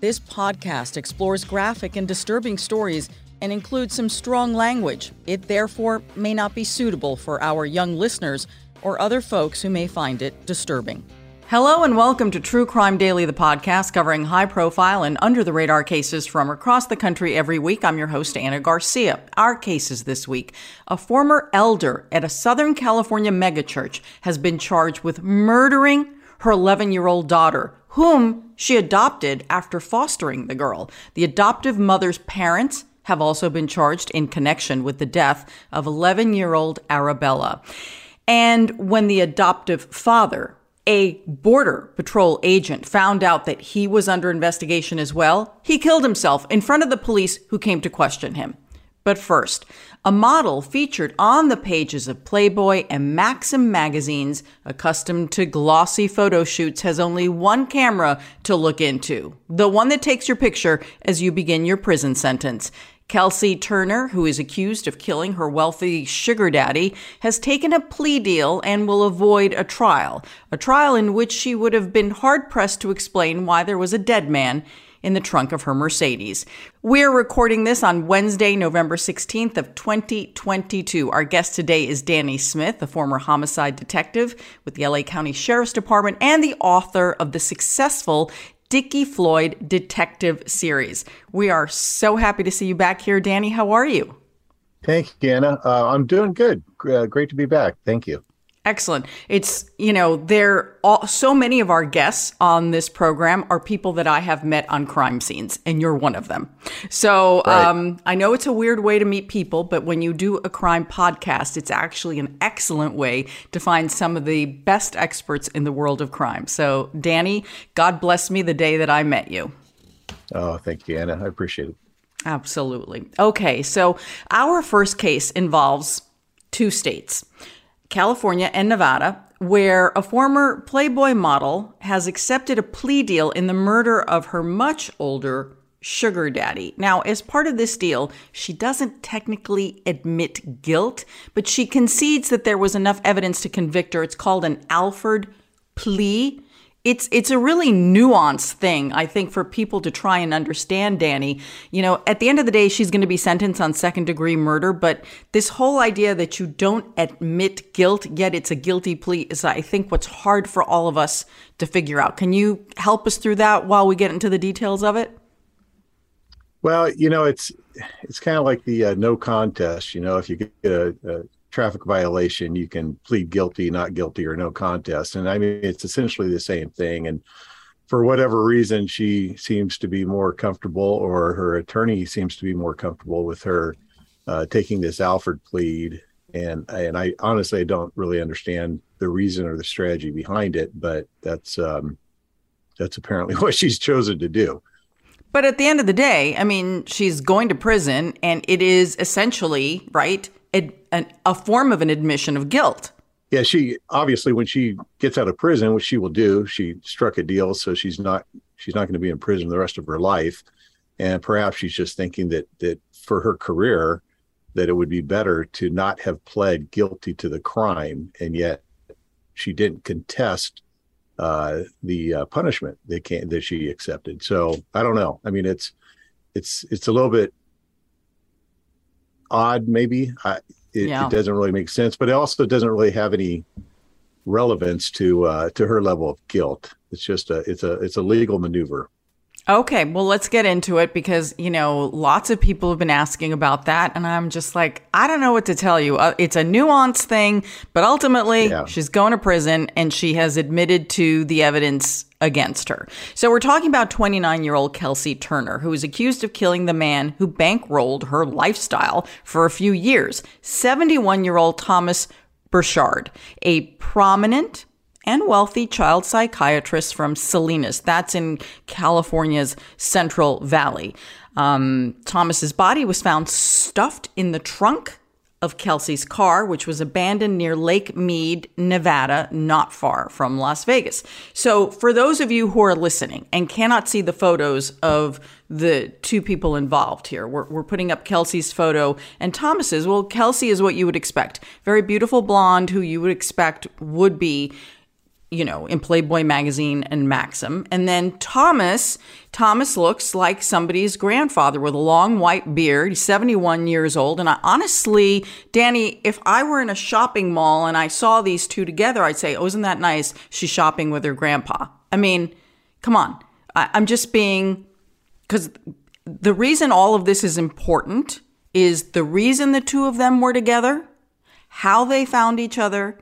this podcast explores graphic and disturbing stories and includes some strong language. It therefore may not be suitable for our young listeners or other folks who may find it disturbing. Hello and welcome to True Crime Daily, the podcast covering high profile and under the radar cases from across the country every week. I'm your host, Ana Garcia. Our cases this week a former elder at a Southern California megachurch has been charged with murdering her 11 year old daughter, whom she adopted after fostering the girl. The adoptive mother's parents have also been charged in connection with the death of 11 year old Arabella. And when the adoptive father, a border patrol agent found out that he was under investigation as well, he killed himself in front of the police who came to question him. But first, a model featured on the pages of Playboy and Maxim magazines, accustomed to glossy photo shoots, has only one camera to look into the one that takes your picture as you begin your prison sentence. Kelsey Turner, who is accused of killing her wealthy sugar daddy, has taken a plea deal and will avoid a trial, a trial in which she would have been hard pressed to explain why there was a dead man in the trunk of her Mercedes. We're recording this on Wednesday, November 16th of 2022. Our guest today is Danny Smith, a former homicide detective with the LA County Sheriff's Department and the author of the successful Dickie Floyd Detective Series. We are so happy to see you back here. Danny, how are you? Thank you, Ana. Uh, I'm doing good. Uh, great to be back. Thank you. Excellent. It's, you know, there all, so many of our guests on this program are people that I have met on crime scenes and you're one of them. So, right. um, I know it's a weird way to meet people, but when you do a crime podcast, it's actually an excellent way to find some of the best experts in the world of crime. So, Danny, God bless me the day that I met you. Oh, thank you, Ana. I appreciate it. Absolutely. Okay. So, our first case involves two states. California and Nevada, where a former Playboy model has accepted a plea deal in the murder of her much older sugar daddy. Now, as part of this deal, she doesn't technically admit guilt, but she concedes that there was enough evidence to convict her. It's called an Alford plea it's it's a really nuanced thing i think for people to try and understand danny. You know at the end of the day she's going to be sentenced on second degree murder but this whole idea that you don't admit guilt yet it's a guilty plea is i think what's hard for all of us to figure out. Can you help us through that while we get into the details of it? Well you know it's it's kind of like the uh, no contest you know if you get a, a traffic violation, you can plead guilty, not guilty, or no contest. And I mean, it's essentially the same thing. And for whatever reason, she seems to be more comfortable, or her attorney seems to be more comfortable with her uh, taking this Alford plead. And and I honestly don't really understand the reason or the strategy behind it, but that's um, that's apparently what she's chosen to do. But at the end of the day, I mean, she's going to prison, and it is essentially right an, a form of an admission of guilt. Yeah, she obviously when she gets out of prison, which she will do, she struck a deal, so she's not she's not going to be in prison the rest of her life, and perhaps she's just thinking that that for her career, that it would be better to not have pled guilty to the crime, and yet she didn't contest uh, the uh, punishment that can that she accepted. So I don't know. I mean, it's it's it's a little bit odd, maybe. I, it, yeah. it, doesn't really make sense, but it also doesn't really have any relevance to uh, to her level of guilt. It's just a it's a it's a legal maneuver. Okay, well, let's get into it because, you know, lots of people have been asking about that. And I'm just like, I don't know what to tell you. Uh, it's a nuanced thing, but ultimately, yeah. she's going to prison and she has admitted to the evidence against her. So we're talking about 29 year old Kelsey Turner, who is accused of killing the man who bankrolled her lifestyle for a few years 71 year old Thomas Burchard, a prominent and wealthy child psychiatrist from Salinas. That's in California's Central Valley. Um, Thomas's body was found stuffed in the trunk of Kelsey's car, which was abandoned near Lake Mead, Nevada, not far from Las Vegas. So, for those of you who are listening and cannot see the photos of the two people involved here, we're, we're putting up Kelsey's photo and Thomas's. Well, Kelsey is what you would expect. Very beautiful blonde who you would expect would be you know, in Playboy magazine and Maxim. And then Thomas, Thomas looks like somebody's grandfather with a long white beard. He's 71 years old. And I honestly, Danny, if I were in a shopping mall and I saw these two together, I'd say, oh, isn't that nice? She's shopping with her grandpa. I mean, come on. I, I'm just being, because the reason all of this is important is the reason the two of them were together, how they found each other,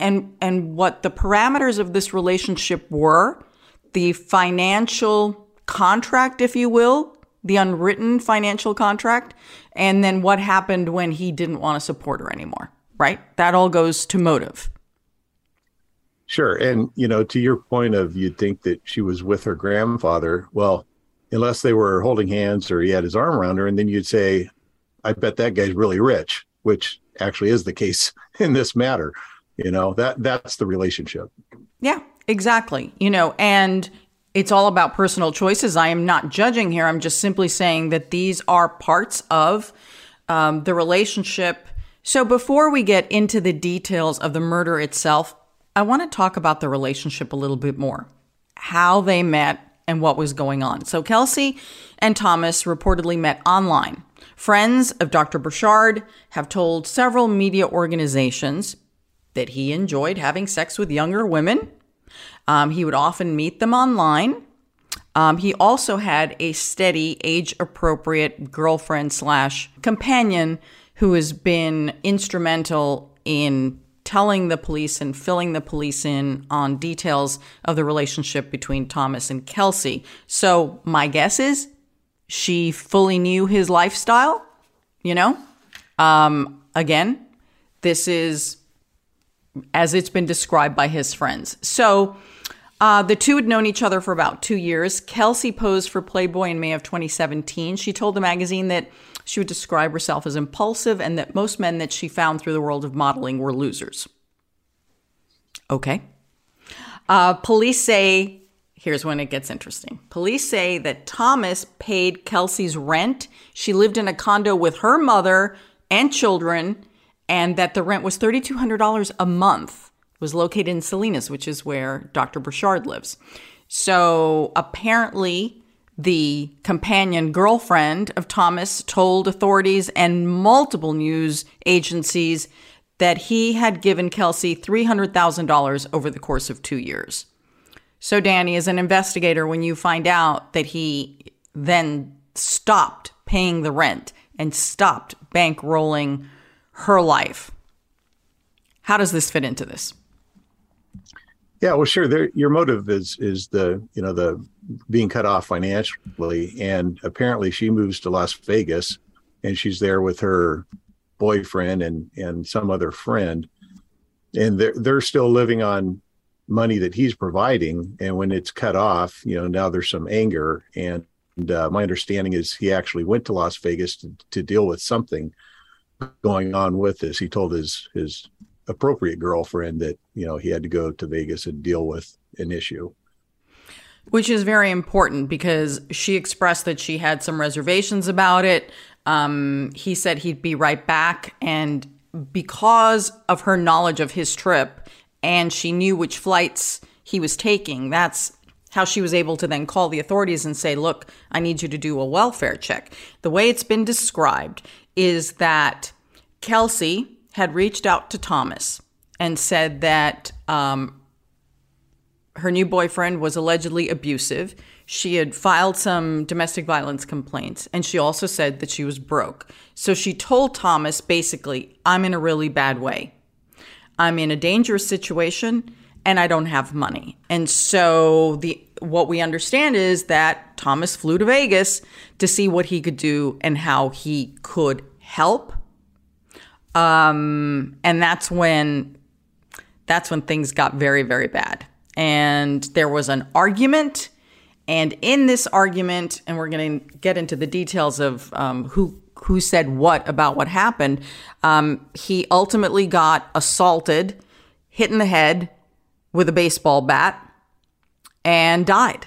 and and what the parameters of this relationship were, the financial contract, if you will, the unwritten financial contract, and then what happened when he didn't want to support her anymore. Right? That all goes to motive. Sure. And, you know, to your point of you'd think that she was with her grandfather. Well, unless they were holding hands or he had his arm around her, and then you'd say, I bet that guy's really rich, which actually is the case in this matter you know that that's the relationship. Yeah exactly you know and it's all about personal choices. I am not judging here. I'm just simply saying that these are parts of um, the relationship. So before we get into the details of the murder itself i want to talk about the relationship a little bit more how they met and what was going on. So kelsey and thomas reportedly met online. Friends of Dr. Burchard have told several media organizations that he enjoyed having sex with younger women. Um, he would often meet them online. Um, he also had a steady, age appropriate girlfriend slash companion who has been instrumental in telling the police and filling the police in on details of the relationship between Thomas and Kelsey. So, my guess is she fully knew his lifestyle, you know? Um, again, this is as it's been described by his friends. So uh, the two had known each other for about two years. Kelsey posed for Playboy in May of 2017. She told the magazine that she would describe herself as impulsive and that most men that she found through the world of modeling were losers. Okay. Uh, police say, here's when it gets interesting. Police say that Thomas paid Kelsey's rent. She lived in a condo with her mother and children and that the rent was $3,200 a month. It was located in Salinas, which is where Dr. Burchard lives. So apparently, the companion girlfriend of Thomas told authorities and multiple news agencies that he had given Kelsey $300,000 over the course of two years. So, Danny, as an investigator, when you find out that he then stopped paying the rent and stopped bankrolling her life. How does this fit into this? Yeah, well, sure. There, your motive is is the you know the being cut off financially, and apparently she moves to Las Vegas, and she's there with her boyfriend and and some other friend, and they're they're still living on money that he's providing, and when it's cut off, you know now there's some anger, and, and uh, my understanding is he actually went to Las Vegas to, to deal with something going on with this. He told his his appropriate girlfriend that you know he had to go to Vegas and deal with an issue. Which is very important because she expressed that she had some reservations about it. Um, he said he'd be right back, and because of her knowledge of his trip and she knew which flights he was taking, that's how she was able to then call the authorities and say, Look, I need you to do a welfare check. The way it's been described is that Kelsey had reached out to Thomas and said that um, her new boyfriend was allegedly abusive. She had filed some domestic violence complaints, and she also said that she was broke. So she told Thomas basically, I'm in a really bad way. I'm in a dangerous situation and I don't have money. And so the what we understand is that Thomas flew to Vegas to see what he could do and how he could help. Um, and that's when that's when things got very, very bad. And there was an argument. And in this argument, and we're going to get into the details of um, who who said what about what happened, um, he ultimately got assaulted, hit in the head with a baseball bat, and died.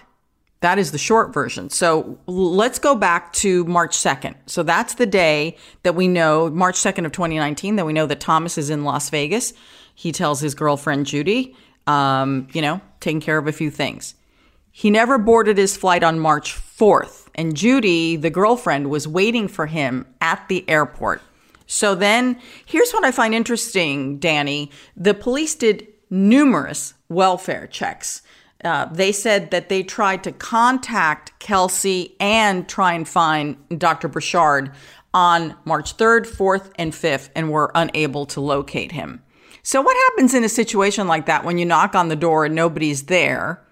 That is the short version. So let's go back to March 2nd. So that's the day that we know, March 2nd of 2019, that we know that Thomas is in Las Vegas. He tells his girlfriend Judy, um, you know, taking care of a few things. He never boarded his flight on March 4th, and Judy, the girlfriend, was waiting for him at the airport. So then, here's what I find interesting, Danny. The police did numerous welfare checks. Uh, they said that they tried to contact Kelsey and try and find Dr. Burchard on March 3rd, 4th, and 5th and were unable to locate him. So, what happens in a situation like that when you knock on the door and nobody's there,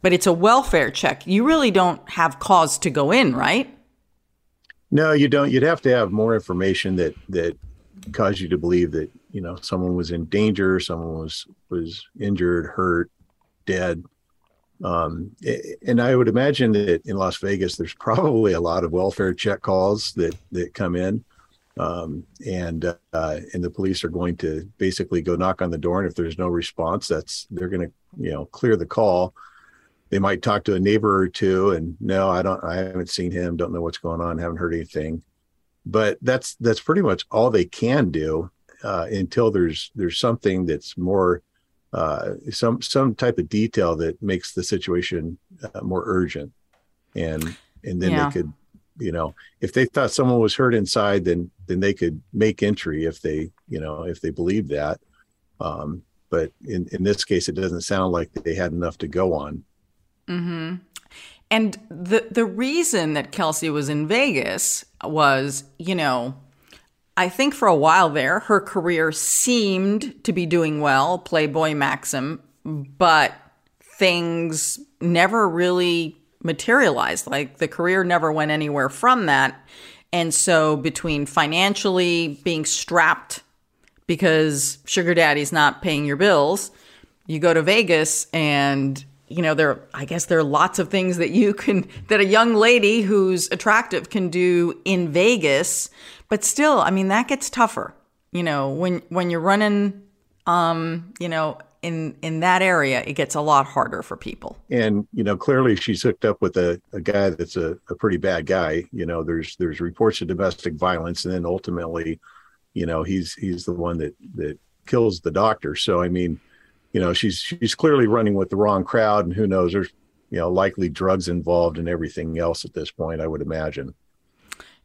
but it's a welfare check? You really don't have cause to go in, right? No, you don't. You'd have to have more information that that caused you to believe that you know someone was in danger, someone was was injured, hurt, dead. Um, and I would imagine that in Las Vegas, there's probably a lot of welfare check calls that that come in um, and uh, and the police are going to basically go knock on the door, and if there's no response, that's they're going to you know clear the call. They might talk to a neighbor or two, and no, I don't, I haven't seen him, don't know what's going on, haven't heard anything. But that's that's pretty much all they can do uh, until there's there's something that's more uh, some some type of detail that makes the situation uh, more urgent, and and then yeah. they could you know if they thought someone was hurt inside then then they could make entry if they you know if they believed that um but in in this case it doesn't sound like they had enough to go on mm-hmm. and the the reason that kelsey was in vegas was you know i think for a while there her career seemed to be doing well playboy maxim but things never really materialized. Like the career never went anywhere from that. And so, between financially being strapped because sugar daddy's not paying your bills, you go to Vegas and you know there I guess there are lots of things that you can that a young lady who's attractive can do in Vegas, but still, I mean that gets tougher. You know, when when you're running um, you know, in in that area, it gets a lot harder for people. And you know, clearly she's hooked up with a, a guy that's a, a pretty bad guy. You know, there's there's reports of domestic violence, and then ultimately, you know, he's he's the one that that kills the doctor. So I mean, you know, she's she's clearly running with the wrong crowd, and who knows? There's you know likely drugs involved and everything else at this point. I would imagine.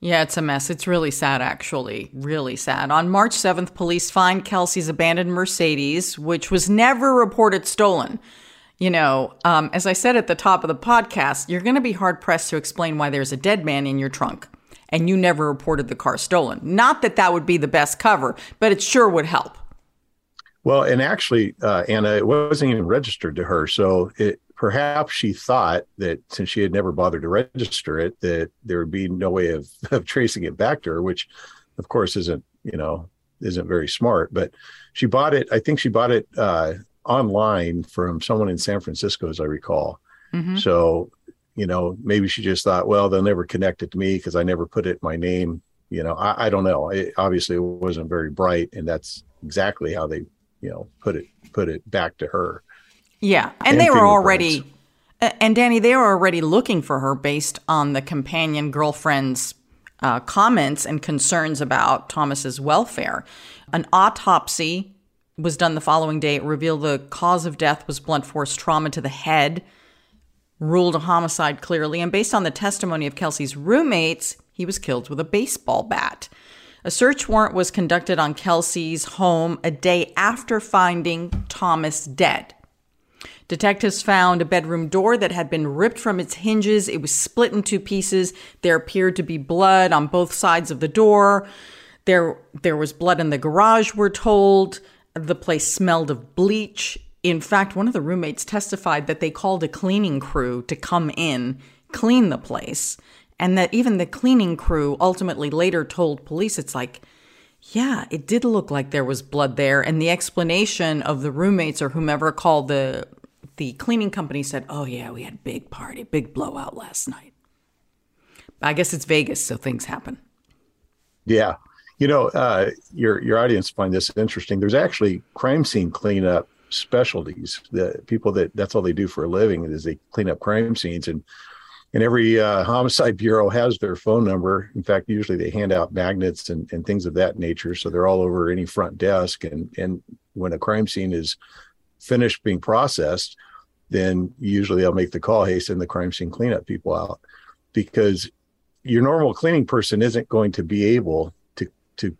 Yeah, it's a mess. It's really sad, actually. Really sad. On March 7th, police find Kelsey's abandoned Mercedes, which was never reported stolen. You know, um, as I said at the top of the podcast, you're going to be hard pressed to explain why there's a dead man in your trunk and you never reported the car stolen. Not that that would be the best cover, but it sure would help. Well, and actually, uh, Ana, it wasn't even registered to her. So it, perhaps she thought that since she had never bothered to register it, that there would be no way of, of tracing it back to her, which of course isn't, you know, isn't very smart. But she bought it, I think she bought it uh, online from someone in San Francisco, as I recall. Mm-hmm. So, you know, maybe she just thought, well, they'll never connect it to me because I never put it in my name. You know, I, I don't know. It, obviously, it wasn't very bright, and that's exactly how they, you know, put it put it back to her. Yeah, and, and they were already, and Danny, they were already looking for her based on the companion girlfriend's uh, comments and concerns about Thomas's welfare. An autopsy was done the following day. It revealed the cause of death was blunt force trauma to the head, ruled a homicide clearly, and based on the testimony of Kelsey's roommates, he was killed with a baseball bat. A search warrant was conducted on Kelsey's home a day after finding Thomas dead. Detectives found a bedroom door that had been ripped from its hinges. It was split in two pieces. There appeared to be blood on both sides of the door. There, there was blood in the garage, we're told. The place smelled of bleach. In fact, one of the roommates testified that they called a cleaning crew to come in, clean the place, and that even the cleaning crew ultimately later told police it's like, Yeah, it did look like there was blood there, and the explanation of the roommates or whomever called the the cleaning company said, "Oh yeah, we had a big party, big blowout last night." I guess it's Vegas, so things happen. Yeah, you know, uh, your your audience find this interesting. There's actually crime scene cleanup specialties. The people that that's all they do for a living is they clean up crime scenes, and and every uh, homicide bureau has their phone number. In fact, usually they hand out magnets and, and things of that nature, so they're all over any front desk. And and when a crime scene is finished being processed, then usually they'll make the call, hey, send the crime scene cleanup people out, because your normal cleaning person isn't going to be able to to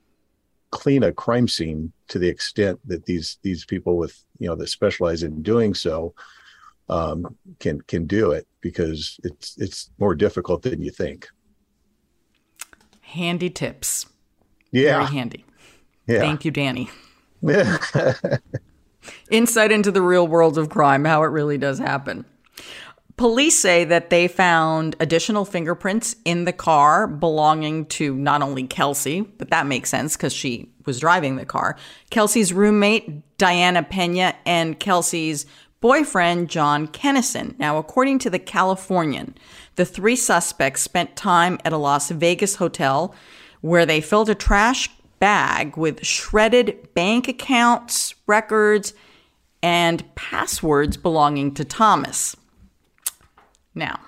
clean a crime scene to the extent that these these people with you know that specialize in doing so um, can can do it because it's it's more difficult than you think. Handy tips. Yeah. Very handy. Yeah. Thank you, Danny. Insight into the real world of crime, how it really does happen. Police say that they found additional fingerprints in the car belonging to not only Kelsey, but that makes sense because she was driving the car, Kelsey's roommate, Diana Pena, and Kelsey's boyfriend, John Kennison. Now, according to the Californian, the three suspects spent time at a Las Vegas hotel where they filled a trash bag with shredded bank accounts, records, and passwords belonging to Thomas. Now,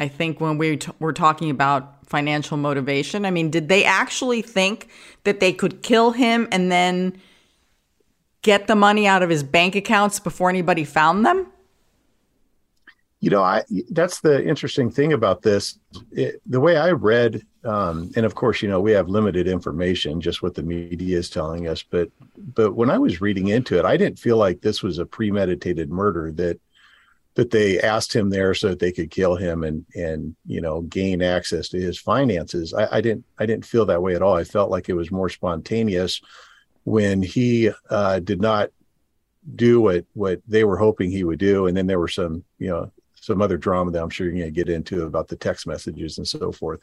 I think when we t- were talking about financial motivation, I mean, did they actually think that they could kill him and then get the money out of his bank accounts before anybody found them? You know, I that's the interesting thing about this. It, the way I read, um, and of course, you know, we have limited information, just what the media is telling us. But but when I was reading into it, I didn't feel like this was a premeditated murder. That that they asked him there so that they could kill him and and you know gain access to his finances. I, I didn't I didn't feel that way at all. I felt like it was more spontaneous when he uh, did not do what what they were hoping he would do, and then there were some you know some other drama that I'm sure you're going to get into about the text messages and so forth.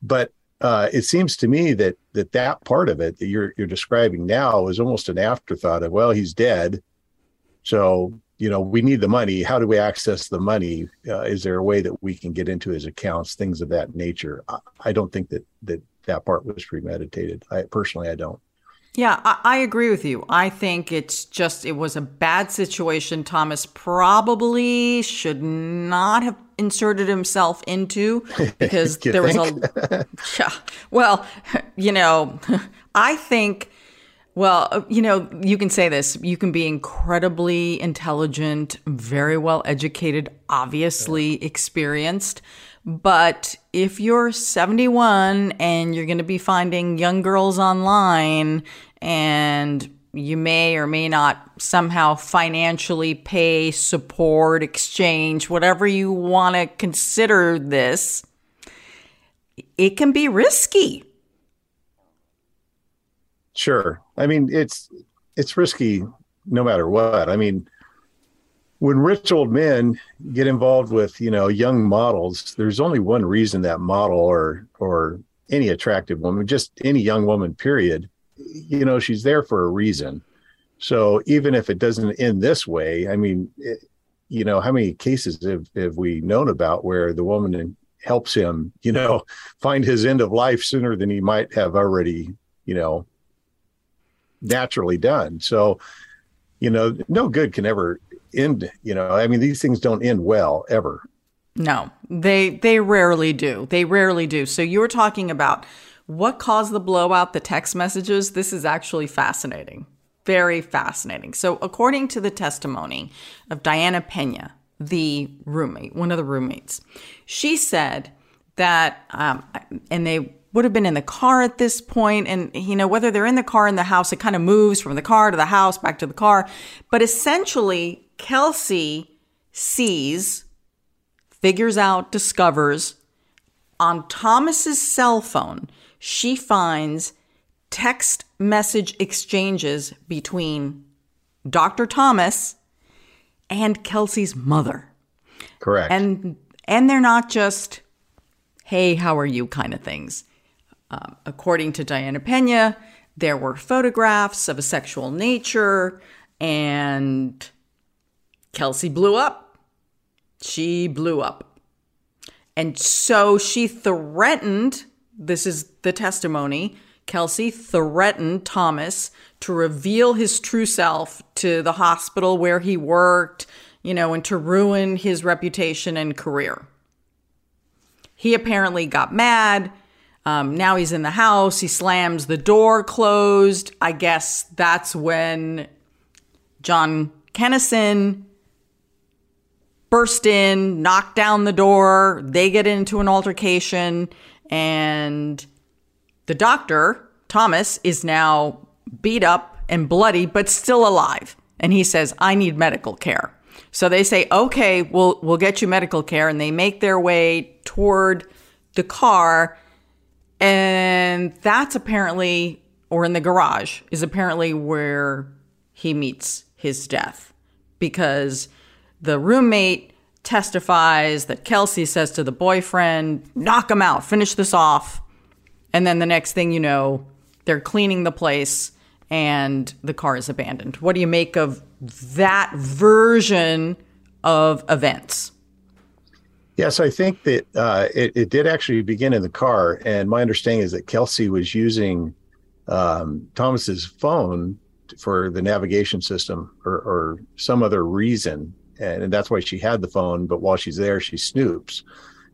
But uh, it seems to me that that that part of it that you're you're describing now is almost an afterthought of well he's dead, so you know we need the money. How do we access the money? Uh, is there a way that we can get into his accounts? Things of that nature. I, I don't think that that that part was premeditated. I personally I don't. Yeah, I, I, agree with you. I think it's just, it was a bad situation. Thomas probably should not have inserted himself into because there was a, yeah, well, you know, I think, well, you know, you can say this. You can be incredibly intelligent, very well educated, obviously yeah. experienced. But if you're 71 and you're going to be finding young girls online and you may or may not somehow financially pay, support, exchange, whatever you want to consider this, it can be risky. Sure. I mean, it's it's risky no matter what. I mean, when rich old men get involved with you know young models there's only one reason that model or or any attractive woman just any young woman period you know she's there for a reason. So even if it doesn't end this way i mean it, you know how many cases have, have we known about where the woman helps him you know find his end of life sooner than he might have already you know naturally done? So you know no good can ever end you know i mean these things don't end well ever. No they they rarely do. They rarely do. So you were talking about what caused the blowout the text messages? This is actually fascinating. Very fascinating. So according to the testimony of diana pena the roommate one of the roommates she said that um, and they would have been in the car at this point and you know whether they're in the car in the house it kind of moves from the car to the house back to the car. But essentially Kelsey sees, figures out, discovers on Thomas's cell phone, she finds text message exchanges between Dr. Thomas and Kelsey's mother. Correct. And and they're not just hey, how are you kind of things. Um, according to Diana Pena, There were photographs of a sexual nature, and Kelsey blew up. She blew up. And so she threatened this is the testimony. Kelsey threatened Thomas to reveal his true self to the hospital where he worked, you know, and to ruin his reputation and career. He apparently got mad. Um, now he's in the house. He slams the door closed. I guess that's when John Kennison burst in, knock down the door. They get into an altercation, and the doctor, Thomas, is now beat up and bloody, but still alive. And he says, I need medical care. So they say, okay, we'll, we'll get you medical care. And they make their way toward the car. And that's apparently, or in the garage, is apparently where he meets his death. Because the roommate testifies that Kelsey says to the boyfriend, knock him out, finish this off. And then the next thing you know, they're cleaning the place and the car is abandoned. What do you make of that version of events? Yes, I think that uh, it, it, did actually begin in the car. And my understanding is that Kelsey was using um, Thomas's phone for the navigation system or, or some other reason. And, and, that's why she had the phone. But while she's there, she snoops.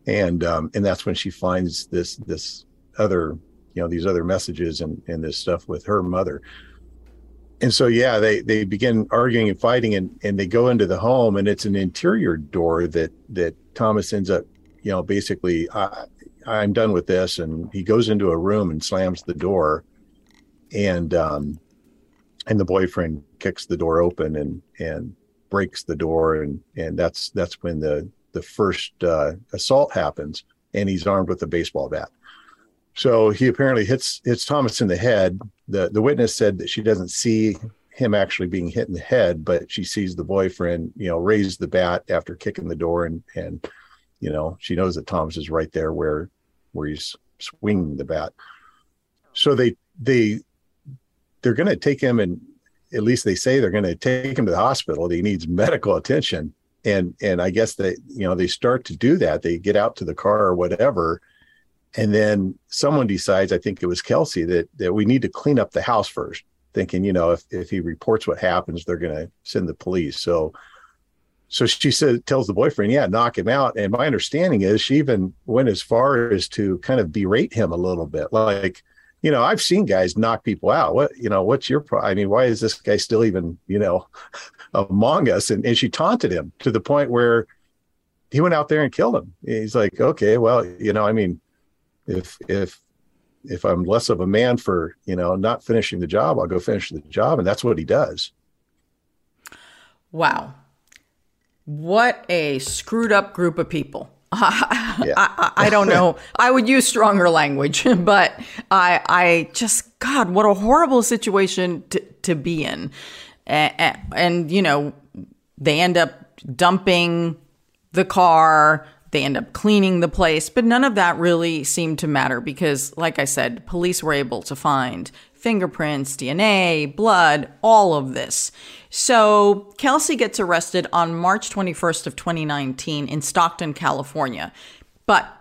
And um, and that's when she finds this this other you know these other messages and and this stuff with her mother and so yeah they they begin arguing and fighting and and they go into the home and it's an interior door that that thomas ends up you know basically I, i'm done with this and he goes into a room and slams the door and um and the boyfriend kicks the door open and and breaks the door and and that's that's when the the first uh, assault happens and he's armed with a baseball bat so he apparently hits hits Thomas in the head. The the witness said that she doesn't see him actually being hit in the head, but she sees the boyfriend, you know, raise the bat after kicking the door, and and you know she knows that Thomas is right there where where he's swinging the bat. So they they they're going to take him and at least they say they're going to take him to the hospital. He needs medical attention, and and I guess they you know they start to do that. They get out to the car or whatever, and then someone decides, I think it was Kelsey, that that we need to clean up the house first, thinking, you know, if if he reports what happens, they're gonna send the police. So so she said tells the boyfriend, yeah, knock him out. And my understanding is she even went as far as to kind of berate him a little bit. Like, you know, I've seen guys knock people out. What, you know, what's your I mean, why is this guy still even, you know, among us? And, and she taunted him to the point where he went out there and killed him. He's like, okay, well, you know, I mean, if if if I'm less of a man for you know not finishing the job, I'll go finish the job, and that's what he does. Wow, what a screwed up group of people. Yeah. I, I, don't know. I would use stronger language, but I I just God, what a horrible situation to to be in, and, and you know they end up dumping the car they end up cleaning the place, but none of that really seemed to matter because, like I said, police were able to find fingerprints, DNA, blood, all of this. So Kelsey gets arrested on March 21st of 2019 in Stockton, California. But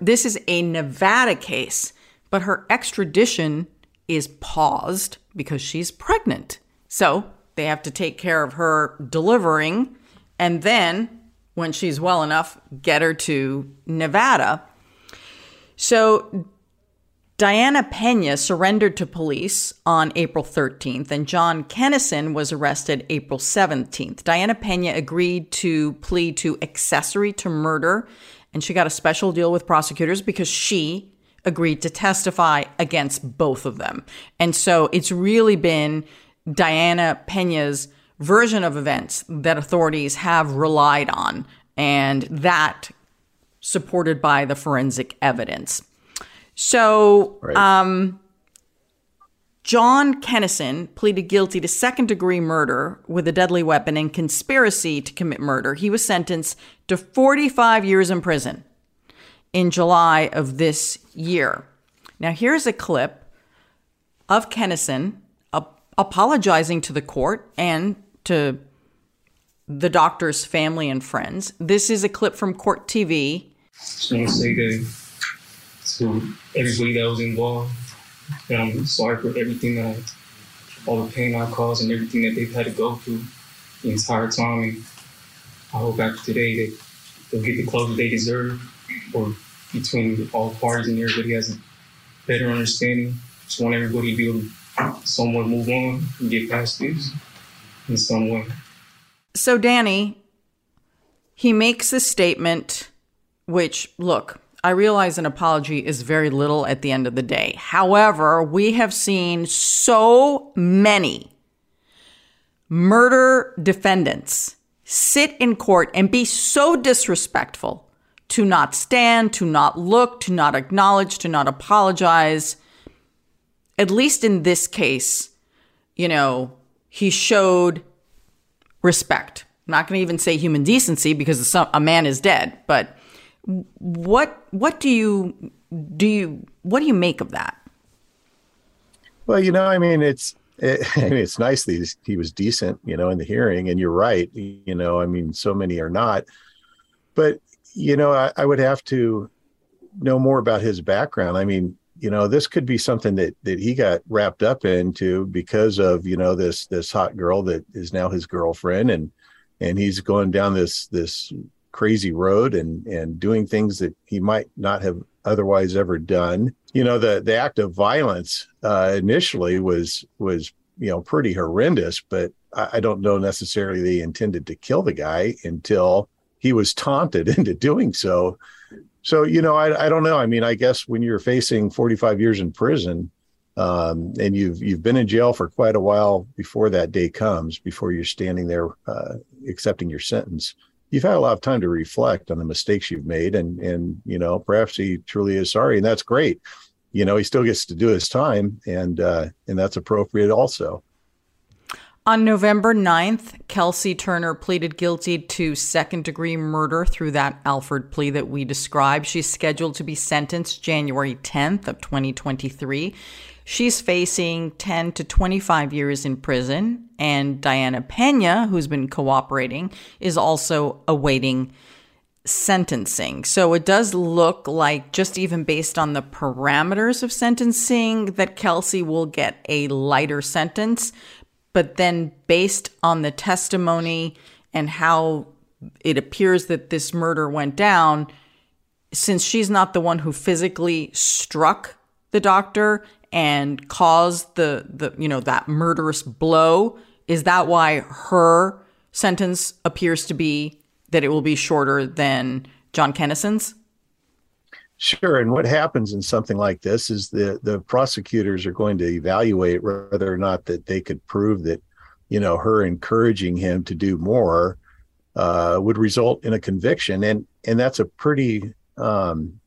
this is a Nevada case, but her extradition is paused because she's pregnant. So they have to take care of her delivering and then when she's well enough, get her to Nevada. So Diana Pena surrendered to police on April 13th, and John Kennison was arrested April 17th. Diana Pena agreed to plead to accessory to murder, and she got a special deal with prosecutors because she agreed to testify against both of them. And so it's really been Diana Pena's version of events that authorities have relied on, and that supported by the forensic evidence. So, right. um, John Kennison pleaded guilty to second degree murder with a deadly weapon and conspiracy to commit murder. He was sentenced to 45 years in prison in July of this year. Now, here's a clip of Kennison apologizing to the court and to the doctor's family and friends. This is a clip from Court TV. Just want to everybody that was involved, that I'm sorry for everything that, I, all the pain I caused and everything that they've had to go through the entire time. And I hope after today that they'll get the closure they deserve, or between all parties and everybody has a better understanding. Just want everybody to be able to somewhat move on and get past this in some way. So, Danny, he makes a statement which, look, I realize an apology is very little at the end of the day. However, we have seen so many murder defendants sit in court and be so disrespectful to not stand, to not look, to not acknowledge, to not apologize at least in this case, you know, he showed respect. I'm not going to even say human decency because a man is dead, but what what do you do you what do you make of that? Well, you know, I mean, it's it, I mean, it's nice that he was decent, you know, in the hearing, and you're right. You know, I mean, so many are not, but you know, I, I would have to know more about his background. I mean, you know this could be something that that he got wrapped up into because of you know this this hot girl that is now his girlfriend and and he's going down this this crazy road and and doing things that he might not have otherwise ever done you know the the act of violence uh, initially was was you know pretty horrendous but I, I don't know necessarily they intended to kill the guy until he was taunted into doing so so you know, I, I don't know. I mean, I guess when you're facing 45 years in prison, um, and you've you've been in jail for quite a while before that day comes, before you're standing there uh, accepting your sentence, you've had a lot of time to reflect on the mistakes you've made, and and you know, perhaps he truly is sorry, and that's great. You know, he still gets to do his time, and uh, and that's appropriate also. On November 9th, Kelsey Turner pleaded guilty to second degree murder through that Alford plea that we described. She's scheduled to be sentenced January 10th of 2023. She's facing 10 to 25 years in prison, and Diana Pena, who's been cooperating, is also awaiting sentencing. So it does look like, just even based on the parameters of sentencing, that Kelsey will get a lighter sentence but then based on the testimony and how it appears that this murder went down, since she's not the one who physically struck the doctor and caused the, the you know that murderous blow, is that why her sentence appears to be that it will be shorter than John Kennison's? Sure. And what happens in something like this is the the prosecutors are going to evaluate whether or not that they could prove that, you know, her encouraging him to do more uh, would result in a conviction, and and that's a pretty um,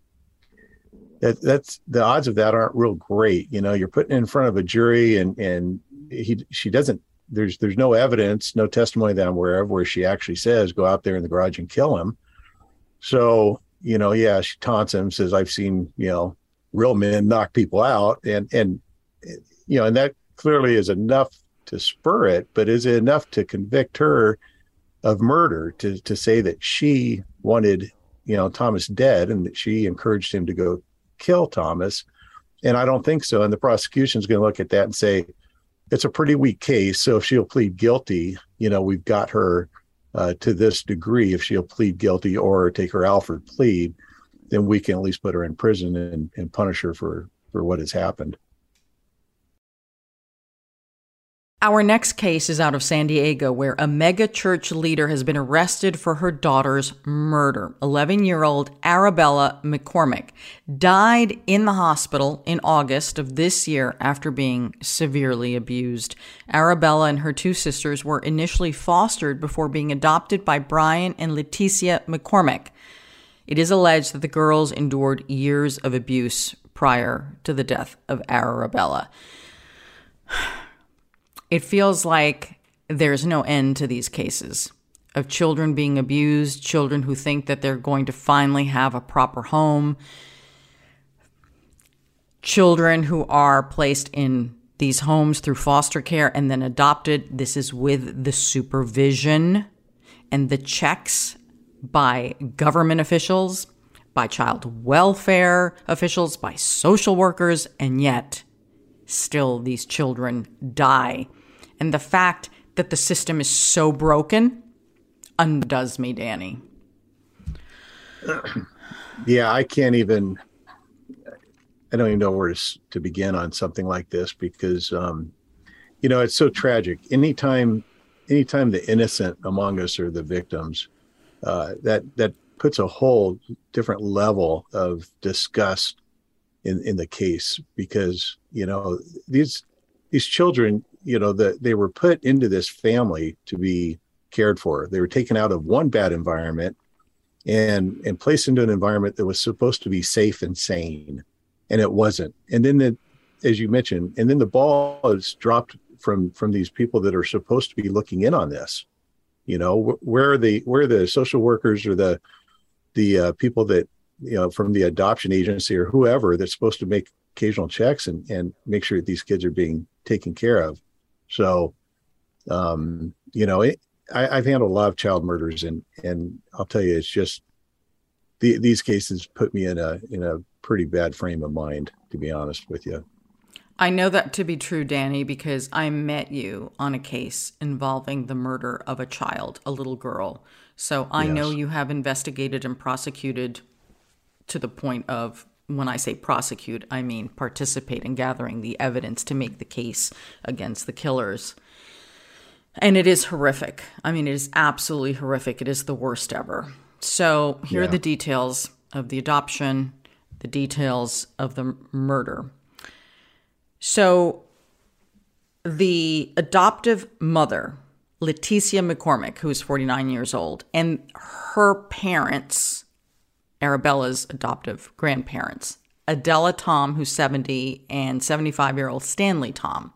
that that's the odds of that aren't real great. You know, you're putting in front of a jury, and and he she doesn't. There's there's no evidence, no testimony that I'm aware of where she actually says go out there in the garage and kill him. So you know, yeah, she taunts him, says, I've seen, you know, real men knock people out. And, and, you know, and that clearly is enough to spur it, but is it enough to convict her of murder to, to say that she wanted, you know, Thomas dead and that she encouraged him to go kill Thomas? And I don't think so. And the prosecution is going to look at that and say, it's a pretty weak case. So if she'll plead guilty, you know, we've got her uh, to this degree, if she'll plead guilty or take her Alford plea, then we can at least put her in prison and, and punish her for, for what has happened. Our next case is out of San Diego, where a mega church leader has been arrested for her daughter's murder. 11 year old Arabella McCormick died in the hospital in August of this year after being severely abused. Arabella and her two sisters were initially fostered before being adopted by Brian and Leticia McCormick. It is alleged that the girls endured years of abuse prior to the death of Arabella. It feels like there's no end to these cases of children being abused, children who think that they're going to finally have a proper home, children who are placed in these homes through foster care and then adopted. This is with the supervision and the checks by government officials, by child welfare officials, by social workers, and yet still these children die. And the fact that the system is so broken undoes me, Danny. Yeah, I can't even. I don't even know where to, begin on something like this because, um, you know, it's so tragic. Anytime, anytime the innocent among us are the victims, uh, that that puts a whole different level of disgust in in the case because you know these these children you know that they were put into this family to be cared for. They were taken out of one bad environment and and placed into an environment that was supposed to be safe and sane and it wasn't. And then the as you mentioned and then the ball is dropped from from these people that are supposed to be looking in on this. You know where are the where are the social workers or the the uh, people that you know from the adoption agency or whoever that's supposed to make occasional checks and and make sure that these kids are being taken care of so um you know it, I, have handled a lot of child murders and and i'll tell you it's just the, these cases put me in a in a pretty bad frame of mind to be honest with you I know that to be true, Danny, because I met you on a case involving the murder of a child, a little girl. So I yes. know you have investigated and prosecuted to the point of when I say prosecute, I mean participate in gathering the evidence to make the case against the killers. And it is horrific. I mean, it is absolutely horrific. It is the worst ever. So, here yeah. are the details of the adoption, the details of the murder. So, the adoptive mother, Leticia McCormick, who is 49 years old, and her parents, Arabella's adoptive grandparents, Adela Tom, who's 70, and 75 year old Stanley Tom,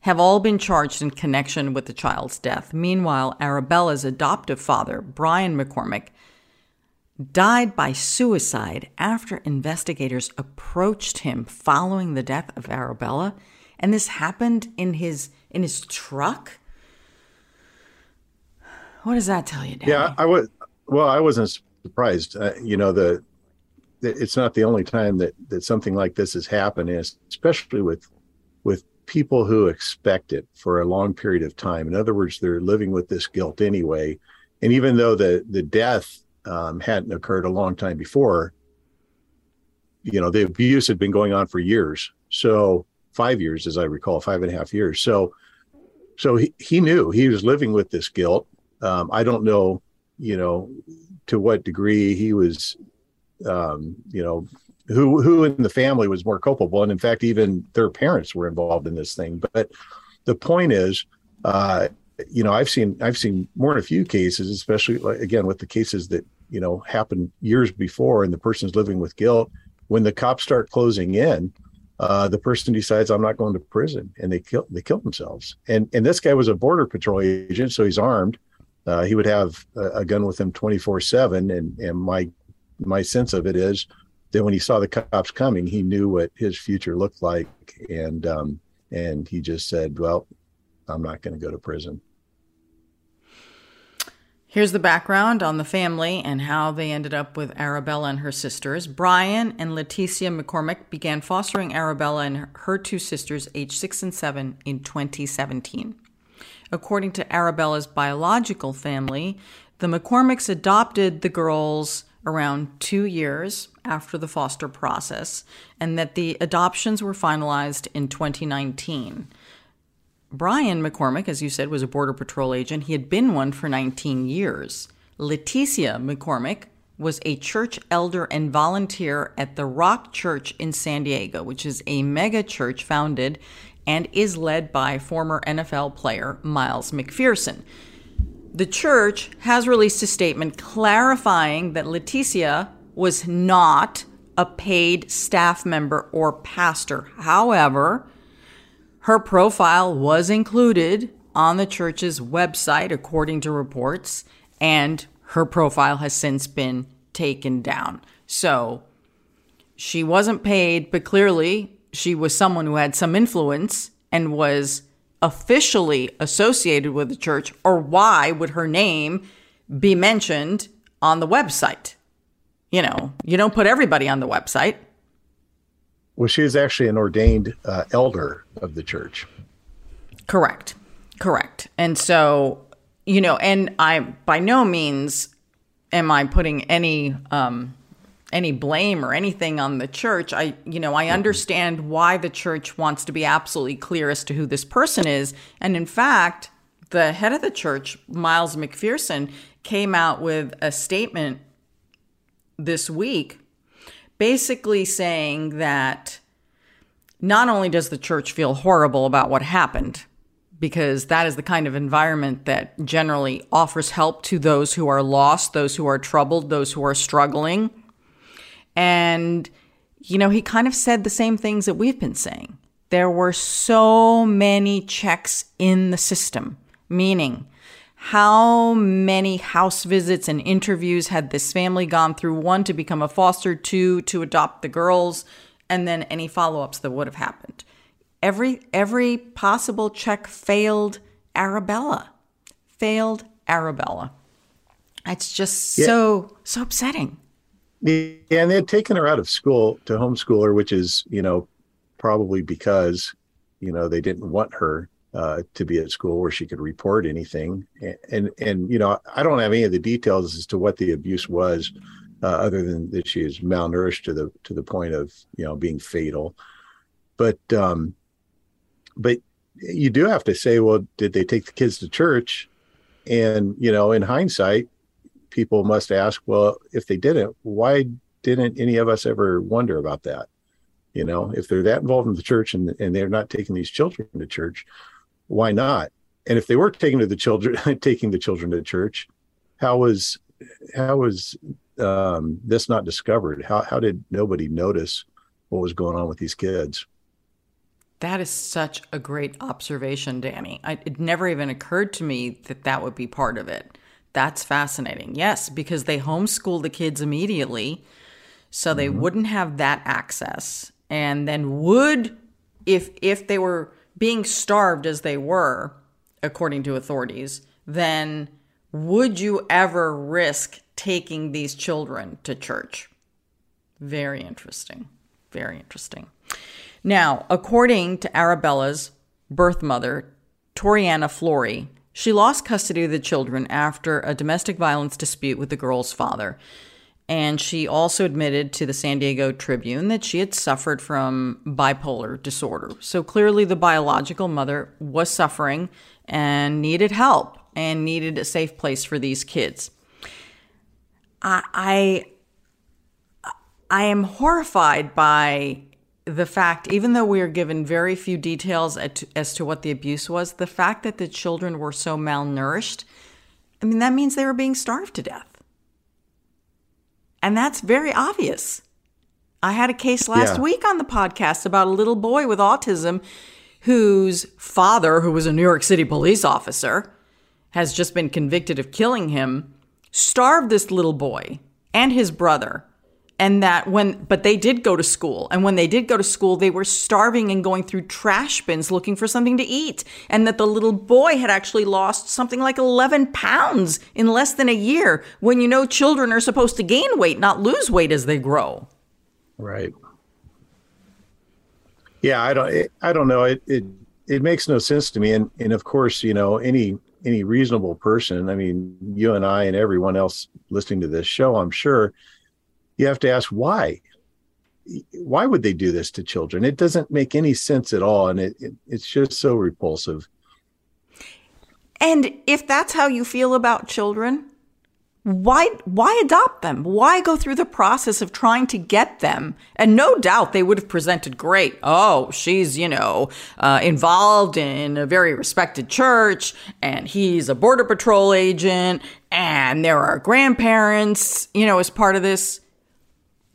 have all been charged in connection with the child's death. Meanwhile, Arabella's adoptive father, Brian McCormick, died by suicide after investigators approached him following the death of Arabella, and this happened in his in his truck. What does that tell you, Danny? Yeah, I was. Well, I wasn't surprised. Uh, you know, the, the, it's not the only time that that something like this has happened, especially with with people who expect it for a long period of time. In other words, they're living with this guilt anyway. And even though the the death um, hadn't occurred a long time before, you know, the abuse had been going on for years. So five years, as I recall, five and a half years. So so he, he knew he was living with this guilt. Um, I don't know, you know, to what degree he was, um, you know, who who in the family was more culpable, and in fact, even their parents were involved in this thing. But the point is, uh, you know, I've seen I've seen more than a few cases, especially like, again with the cases that you know happened years before, and the person's living with guilt. When the cops start closing in, uh, the person decides I'm not going to prison, and they kill they kill themselves. And and this guy was a border patrol agent, so he's armed uh, he would have a, a gun with him 24 7 and and my my sense of it is that when he saw the cops coming he knew what his future looked like and um, and he just said well i'm not going to go to prison Here's the background on the family and how they ended up with Arabella and her sisters. Brian and Leticia McCormick began fostering Arabella and her two sisters, aged six and seven, in 2017. According to Arabella's biological family, the McCormicks adopted the girls around two years after the foster process, and that the adoptions were finalized in 2019. Brian McCormick, as you said, was a Border Patrol agent. He had been one for 19 years. Leticia McCormick was a church elder and volunteer at the Rock Church in San Diego, which is a mega church founded and is led by former NFL player Miles McPherson. The church has released a statement clarifying that Leticia was not a paid staff member or pastor. However, her profile was included on the church's website, according to reports, and her profile has since been taken down. So she wasn't paid, but clearly she was someone who had some influence and was officially associated with the church, or why would her name be mentioned on the website? You know, you don't put everybody on the website. Well, she is actually an ordained uh, elder of the church. Correct. Correct. And so, you know, and I by no means am I putting any um any blame or anything on the church. I you know, I mm-hmm. understand why the church wants to be absolutely clear as to who this person is. And in fact, the head of the church, Miles McPherson, came out with a statement this week basically saying that not only does the church feel horrible about what happened, because that is the kind of environment that generally offers help to those who are lost, those who are troubled, those who are struggling. And, you know, he kind of said the same things that we've been saying. There were so many checks in the system, meaning, how many house visits and interviews had this family gone through? One, to become a foster, two, to adopt the girls, and then any follow ups that would have happened. Every every possible check failed Arabella. Failed Arabella. It's just yeah. so so upsetting. Yeah, and they had taken her out of school to homeschool her, which is, you know, probably because, you know, they didn't want her uh, to be at school where she could report anything. And, and, and you know, I don't have any of the details as to what the abuse was, uh, other than that she is malnourished to the to the point of you know being fatal. But um, but you do have to say, well, did they take the kids to church? And you know, in hindsight, people must ask, well, if they didn't, why didn't any of us ever wonder about that? You know, if they're that involved in the church and, and they're not taking these children to church, why not? And if they were taking to the children, taking the children to church, how was how was um, this not discovered? How how did nobody notice what was going on with these kids? That is such a great observation, Danny. I, it never even occurred to me that that would be part of it. That's fascinating. Yes, because they homeschool the kids immediately, so they mm-hmm. wouldn't have that access, and then would if if they were being starved as they were, according to authorities, then would you ever risk taking these children to church? Very interesting. Very interesting. Now, according to Arabella's birth mother, Toriana Flory, she lost custody of the children after a domestic violence dispute with the girl's father. And she also admitted to the San Diego Tribune that she had suffered from bipolar disorder. So clearly, the biological mother was suffering and needed help and needed a safe place for these kids. I, I, I am horrified by the fact, even though we are given very few details as to what the abuse was, the fact that the children were so malnourished, I mean, that means they were being starved to death. And that's very obvious. I had a case last yeah. week on the podcast about a little boy with autism whose father, who was a New York City police officer, has just been convicted of killing him, starved this little boy and his brother and that when but they did go to school. And when they did go to school they were starving and going through trash bins looking for something to eat. And that the little boy had actually lost something like 11 pounds in less than a year when you know children are supposed to gain weight not lose weight as they grow. Right. Yeah i don't i don't know. It it it makes no sense to me. And and of course you know any any reasonable person i mean you and i and everyone else listening to this show i'm sure you have to ask why. Why would they do this to children? It doesn't make any sense at all and it, it, it's just so repulsive. And if that's how you feel about children why why adopt them? Why go through the process of trying to get them? And no doubt they would have presented great. Oh she's you know uh, involved in a very respected church and he's a border patrol agent and there are grandparents you know as part of this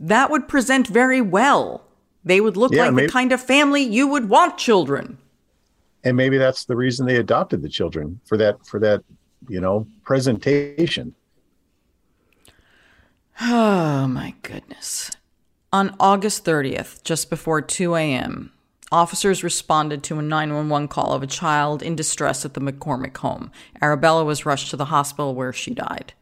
that would present very well. They would look yeah, like maybe, the kind of family you would want children. And maybe that's the reason they adopted the children for that for that, you know, presentation. Oh my goodness. On August 30th, just before 2 a.m., officers responded to a 911 call of a child in distress at the McCormick home. Arabella was rushed to the hospital where she died.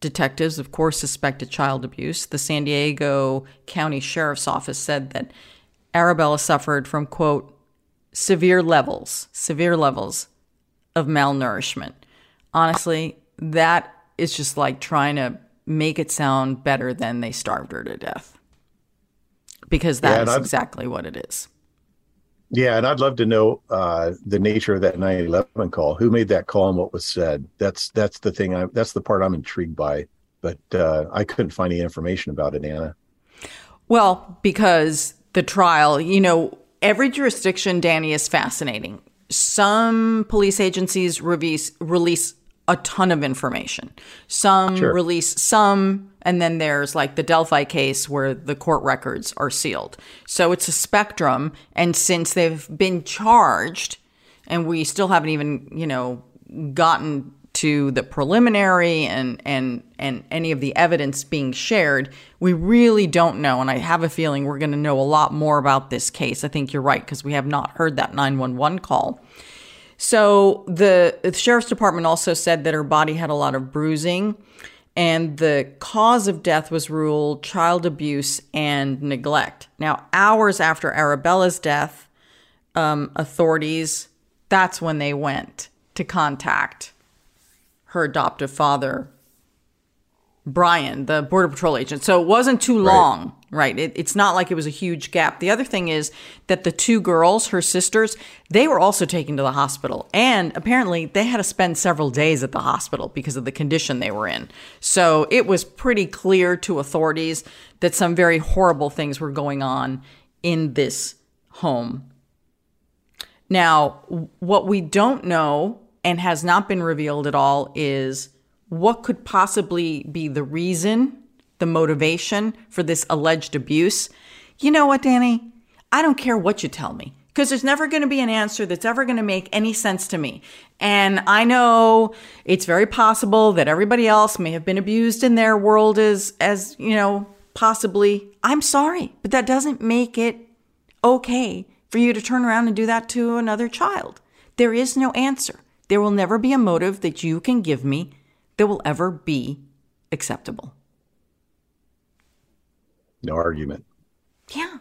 Detectives, of course, suspected child abuse. The San Diego County Sheriff's Office said that Arabella suffered from, quote, severe levels, severe levels of malnourishment. Honestly, that is just like trying to make it sound better than they starved her to death. Because that yeah, is exactly what it is. Yeah, and I'd love to know uh, the nature of that 911 call. Who made that call and what was said? That's that's the thing. I that's the part I'm intrigued by. But uh, I couldn't find any information about it, Ana. Well, because the trial, you know, every jurisdiction, Danny, is fascinating. Some police agencies release release a ton of information. Some sure. release some, and then there's like the Delphi case where the court records are sealed. So it's a spectrum. And since they've been charged, and we still haven't even, you know, gotten to the preliminary and and and any of the evidence being shared, we really don't know. And I have a feeling we're going to know a lot more about this case. I think you're right because we have not heard that 911 call. So the, the sheriff's department also said that her body had a lot of bruising and the cause of death was ruled child abuse and neglect. Now, hours after Arabella's death, um, authorities, that's when they went to contact her adoptive father, Brian, the Border Patrol agent. So it wasn't too long, right? right? It, it's not like it was a huge gap. The other thing is that the two girls, her sisters, they were also taken to the hospital. And apparently they had to spend several days at the hospital because of the condition they were in. So it was pretty clear to authorities that some very horrible things were going on in this home. Now, what we don't know and has not been revealed at all is what could possibly be the reason, the motivation for this alleged abuse. You know what, Danny? I don't care what you tell me because there's never going to be an answer that's ever going to make any sense to me. And I know it's very possible that everybody else may have been abused in their world as as, you know, possibly. I'm sorry, but that doesn't make it okay for you to turn around and do that to another child. There is no answer. There will never be a motive that you can give me that will ever be acceptable. No argument. Yeah.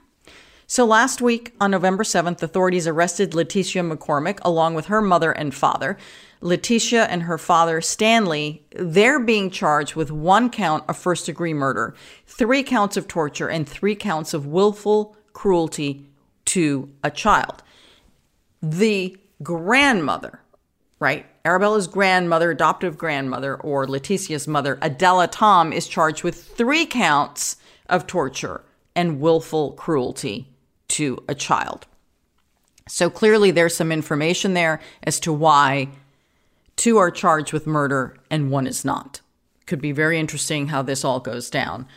So last week, on November 7th, authorities arrested Leticia McCormick along with her mother and father. Leticia and her father, Stanley, they're being charged with one count of first degree murder, three counts of torture, and three counts of willful cruelty to a child. The grandmother right? Arabella's grandmother, adoptive grandmother, or Leticia's mother, Adela Tom, is charged with three counts of torture and willful cruelty to a child. So clearly, there's some information there as to why two are charged with murder and one is not. Could be very interesting how this all goes down.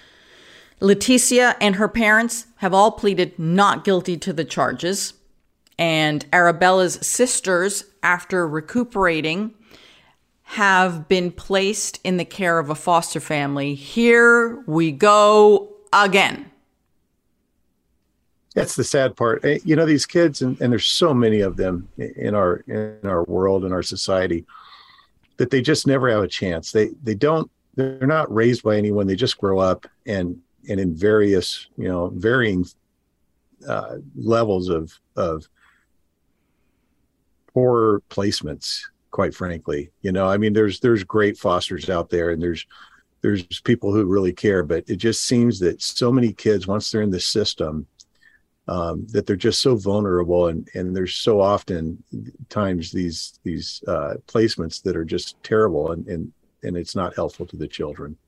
Leticia and her parents have all pleaded not guilty to the charges and Arabella's sisters, after recuperating, have been placed in the care of a foster family. Here we go again. That's the sad part. Eh, you know, these kids, and, and there's so many of them in our in our world in our society, that they just never have a chance. They they don't. They're not raised by anyone. They just grow up and and in various you know varying uh, levels of of poor placements quite frankly. You know i mean there's there's great fosters out there and there's there's people who really care but it just seems that so many kids once they're in the system um, that they're just so vulnerable and and there's so often times these these uh, placements that are just terrible and and and it's not helpful to the children.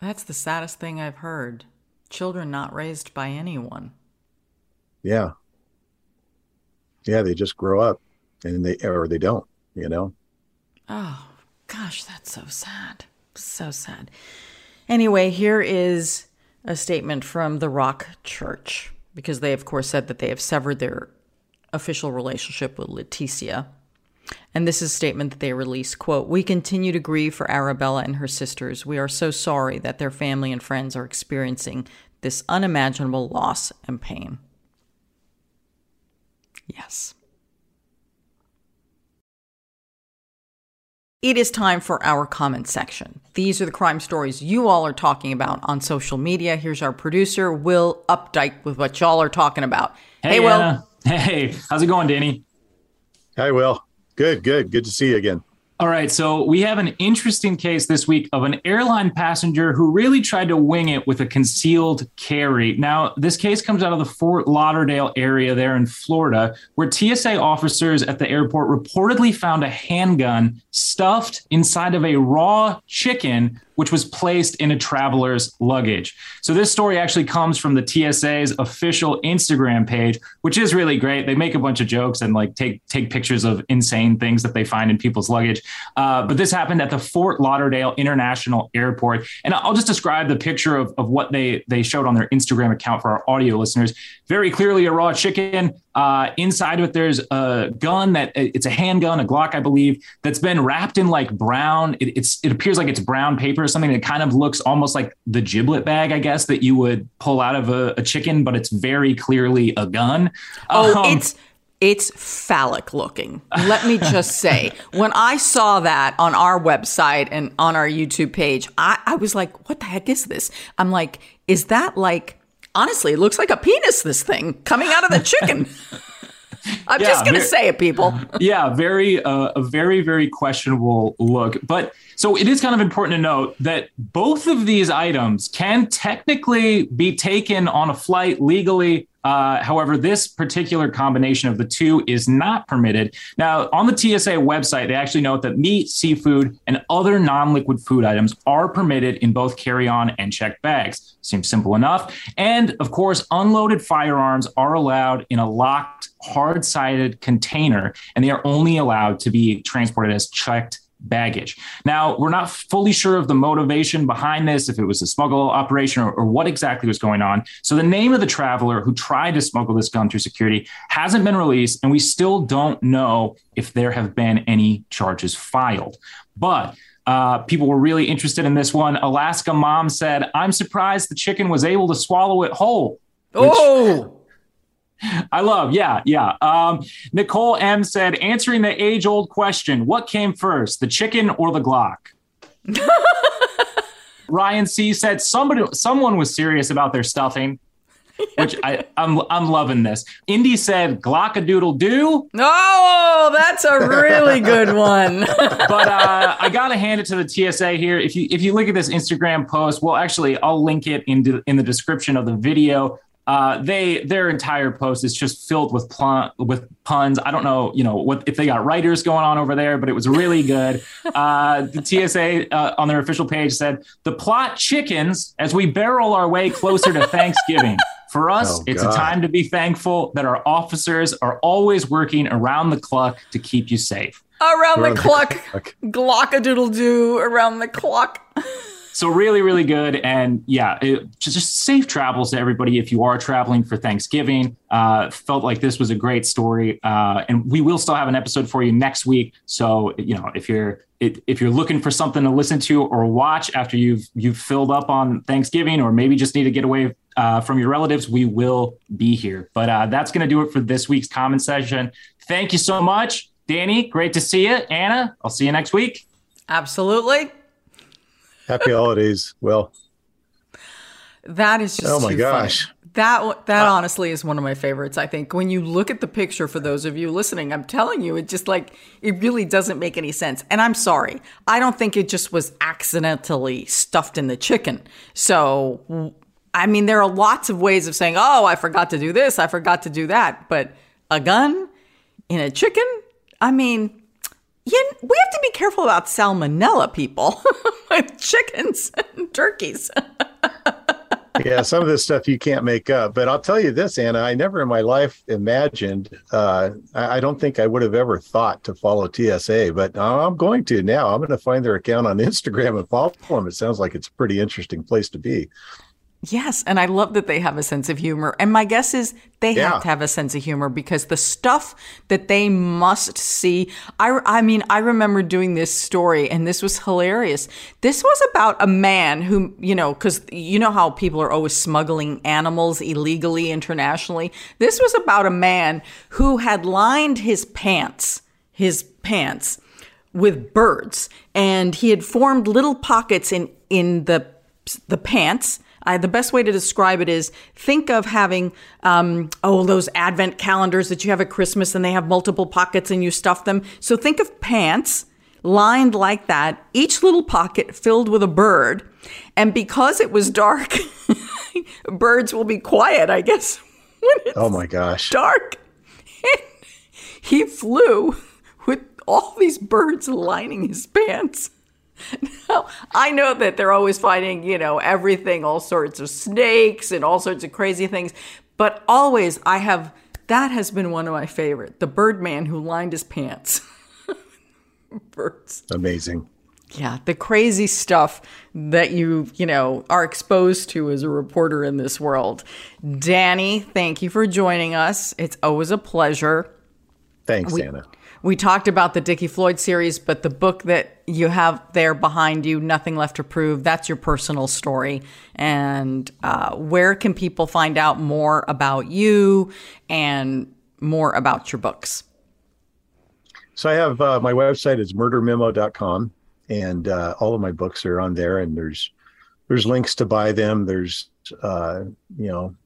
That's the saddest thing i've heard. Children not raised by anyone. Yeah yeah, they just grow up and they or they don't, you know. Oh gosh, that's so sad. So sad. Anyway, here is a statement from the Rock Church because they of course said that they have severed their official relationship with Leticia. And this is a statement that they released, quote, "We continue to grieve for Arabella and her sisters. We are so sorry that their family and friends are experiencing this unimaginable loss and pain." Yes. It is time for our comment section. These are the crime stories you all are talking about on social media. Here's our producer, Will Updike, with what y'all are talking about. Hey, hey Will. Hey, how's it going, Danny? Hi, Will. Good, good. Good to see you again. All right, so we have an interesting case this week of an airline passenger who really tried to wing it with a concealed carry. Now, this case comes out of the Fort Lauderdale area there in Florida, where TSA officers at the airport reportedly found a handgun stuffed inside of a raw chicken which was placed in a traveler's luggage. So this story actually comes from the TSA's official Instagram page, which is really great. They make a bunch of jokes and like take take pictures of insane things that they find in people's luggage. Uh, but this happened at the Fort Lauderdale International Airport, and I'll just describe the picture of, of what they they showed on their Instagram account for our audio listeners. Very clearly, a raw chicken. Uh, inside of it, there's a gun that it's a handgun, a Glock, I believe, that's been wrapped in like brown. It, it's it appears like it's brown paper or something that kind of looks almost like the giblet bag, I guess, that you would pull out of a, a chicken, but it's very clearly a gun. Oh, um, it's it's phallic looking. Let me just say, when I saw that on our website and on our YouTube page, I, I was like, what the heck is this? I'm like, is that like honestly, it looks like a penis, this thing coming out of the chicken. I'm yeah, just going to say it, people. yeah, very, uh, a very, very questionable look. But so it is kind of important to note that both of these items can technically be taken on a flight legally uh, however, this particular combination of the two is not permitted. Now, on the TSA website, they actually note that meat, seafood, and other non liquid food items are permitted in both carry on and checked bags. Seems simple enough. And of course, unloaded firearms are allowed in a locked, hard sided container, and they are only allowed to be transported as checked baggage. Now, we're not fully sure of the motivation behind this, if it was a smuggle operation or, or, what exactly was going on. So, the name of the traveler who tried to smuggle this gun through security hasn't been released, and we still don't know if there have been any charges filed. But uh, people were really interested in this one. Alaska mom said, I'm surprised the chicken was able to swallow it whole. Which, oh, I love, yeah, yeah. Um, Nicole M said, answering the age old question what came first, the chicken or the Glock? Ryan C said, somebody, someone was serious about their stuffing. Which I, I'm I'm loving this. Indy said Glock a doodle do. Oh, that's a really good one. but uh, I gotta hand it to the TSA here. If you if you look at this Instagram post, well, actually, I'll link it into in the description of the video. Uh, they their entire post is just filled with pl- with puns. I don't know, you know, what if they got writers going on over there, but it was really good. Uh, the TSA uh, on their official page said the plot chickens as we barrel our way closer to Thanksgiving. For us, oh, it's a time to be thankful that our officers are always working around the clock to keep you safe. Around, around the, the clock, clock. glock a doodle doo around the clock. So really, really good, and yeah, it, just safe travels to everybody if you are traveling for Thanksgiving. Uh, felt like this was a great story, uh, and we will still have an episode for you next week. So you know, if you're if you're looking for something to listen to or watch after you've you've filled up on Thanksgiving, or maybe just need to get away uh, from your relatives, we will be here. But uh, that's going to do it for this week's comment session. Thank you so much, Danny. Great to see you, Ana. I'll see you next week. Absolutely. Happy holidays. Well, that is just oh my gosh. Funny. That that uh, honestly is one of my favorites. I think when you look at the picture for those of you listening, I'm telling you, it just like it really doesn't make any sense. And I'm sorry, I don't think it just was accidentally stuffed in the chicken. So, I mean, there are lots of ways of saying, "Oh, I forgot to do this, I forgot to do that," but a gun in a chicken. I mean, you, we have to be careful about salmonella, people, with chickens and turkeys. yeah, some of this stuff you can't make up. But I'll tell you this, Ana, I never in my life imagined, uh, I, I, don't think I would have ever thought to follow TSA, but I'm going to now. I'm going to find their account on Instagram and follow them. It sounds like it's a pretty interesting place to be. Yes, and I love that they have a sense of humor. And my guess is they Yeah. have to have a sense of humor because the stuff that they must see. I, I mean, I remember doing this story and this was hilarious. This was about a man who, you know, because you know how people are always smuggling animals illegally internationally. This was about a man who had lined his pants, his pants with birds and he had formed little pockets in in the the pants I, the best way to describe it is think of having um, oh those advent calendars that you have at christmas and they have multiple pockets and you stuff them so think of pants lined like that each little pocket filled with a bird and because it was dark birds will be quiet i guess Oh my gosh. dark. he flew with all these birds lining his pants. Now, I know that they're always finding, you know, everything, all sorts of snakes and all sorts of crazy things. But always, I have, that has been one of my favorite. The Birdman who lined his pants. Birds. Amazing. Yeah, the crazy stuff that you, you know, are exposed to as a reporter in this world. Danny, thank you for joining us. It's always a pleasure. Thanks, Ana. We talked about the Dickie Floyd series, but the book that you have there behind you, Nothing Left to Prove, that's your personal story. And uh, where can people find out more about you and more about your books? So I have uh, my website is murdermemo.com and uh, all of my books are on there and there's there's links to buy them. There's uh, you know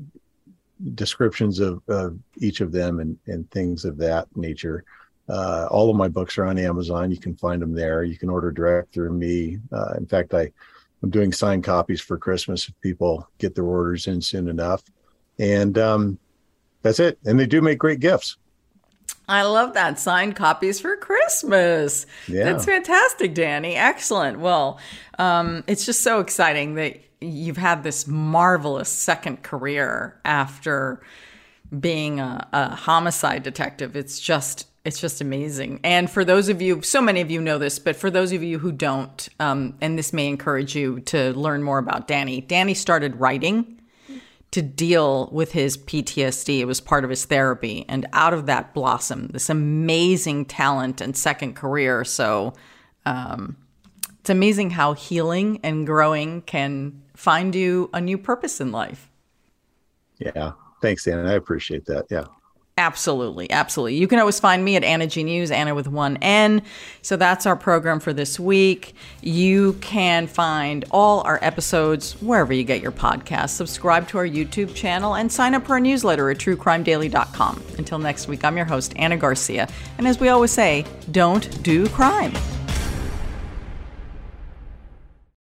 descriptions of, of each of them and, and things of that nature. Uh, all of my books are on Amazon. You can find them there. You can order direct through me. Uh, in fact, I I'm doing signed copies for Christmas if people get their orders in soon enough. And um, that's it. And they do make great gifts. I love that. Signed copies for Christmas. Yeah. That's fantastic, Danny. Excellent. Well, um, it's just so exciting that you've had this marvelous second career after being a, a homicide detective. It's just it's just amazing. And for those of you, so many of you know this, but for those of you who don't, um, and this may encourage you to learn more about Danny. Danny started writing to deal with his PTSD. It was part of his therapy. And out of that blossomed this amazing talent and second career. So um, it's amazing how healing and growing can find you a new purpose in life. Yeah. Thanks, Ana. I appreciate that. Yeah. Absolutely, absolutely. You can always find me at Ana G News, Ana with one N. So that's our program for this week. You can find all our episodes wherever you get your podcasts. Subscribe to our YouTube channel and sign up for our newsletter at truecrimedaily.com. Until next week, I'm your host, Ana Garcia. And as we always say, don't do crime.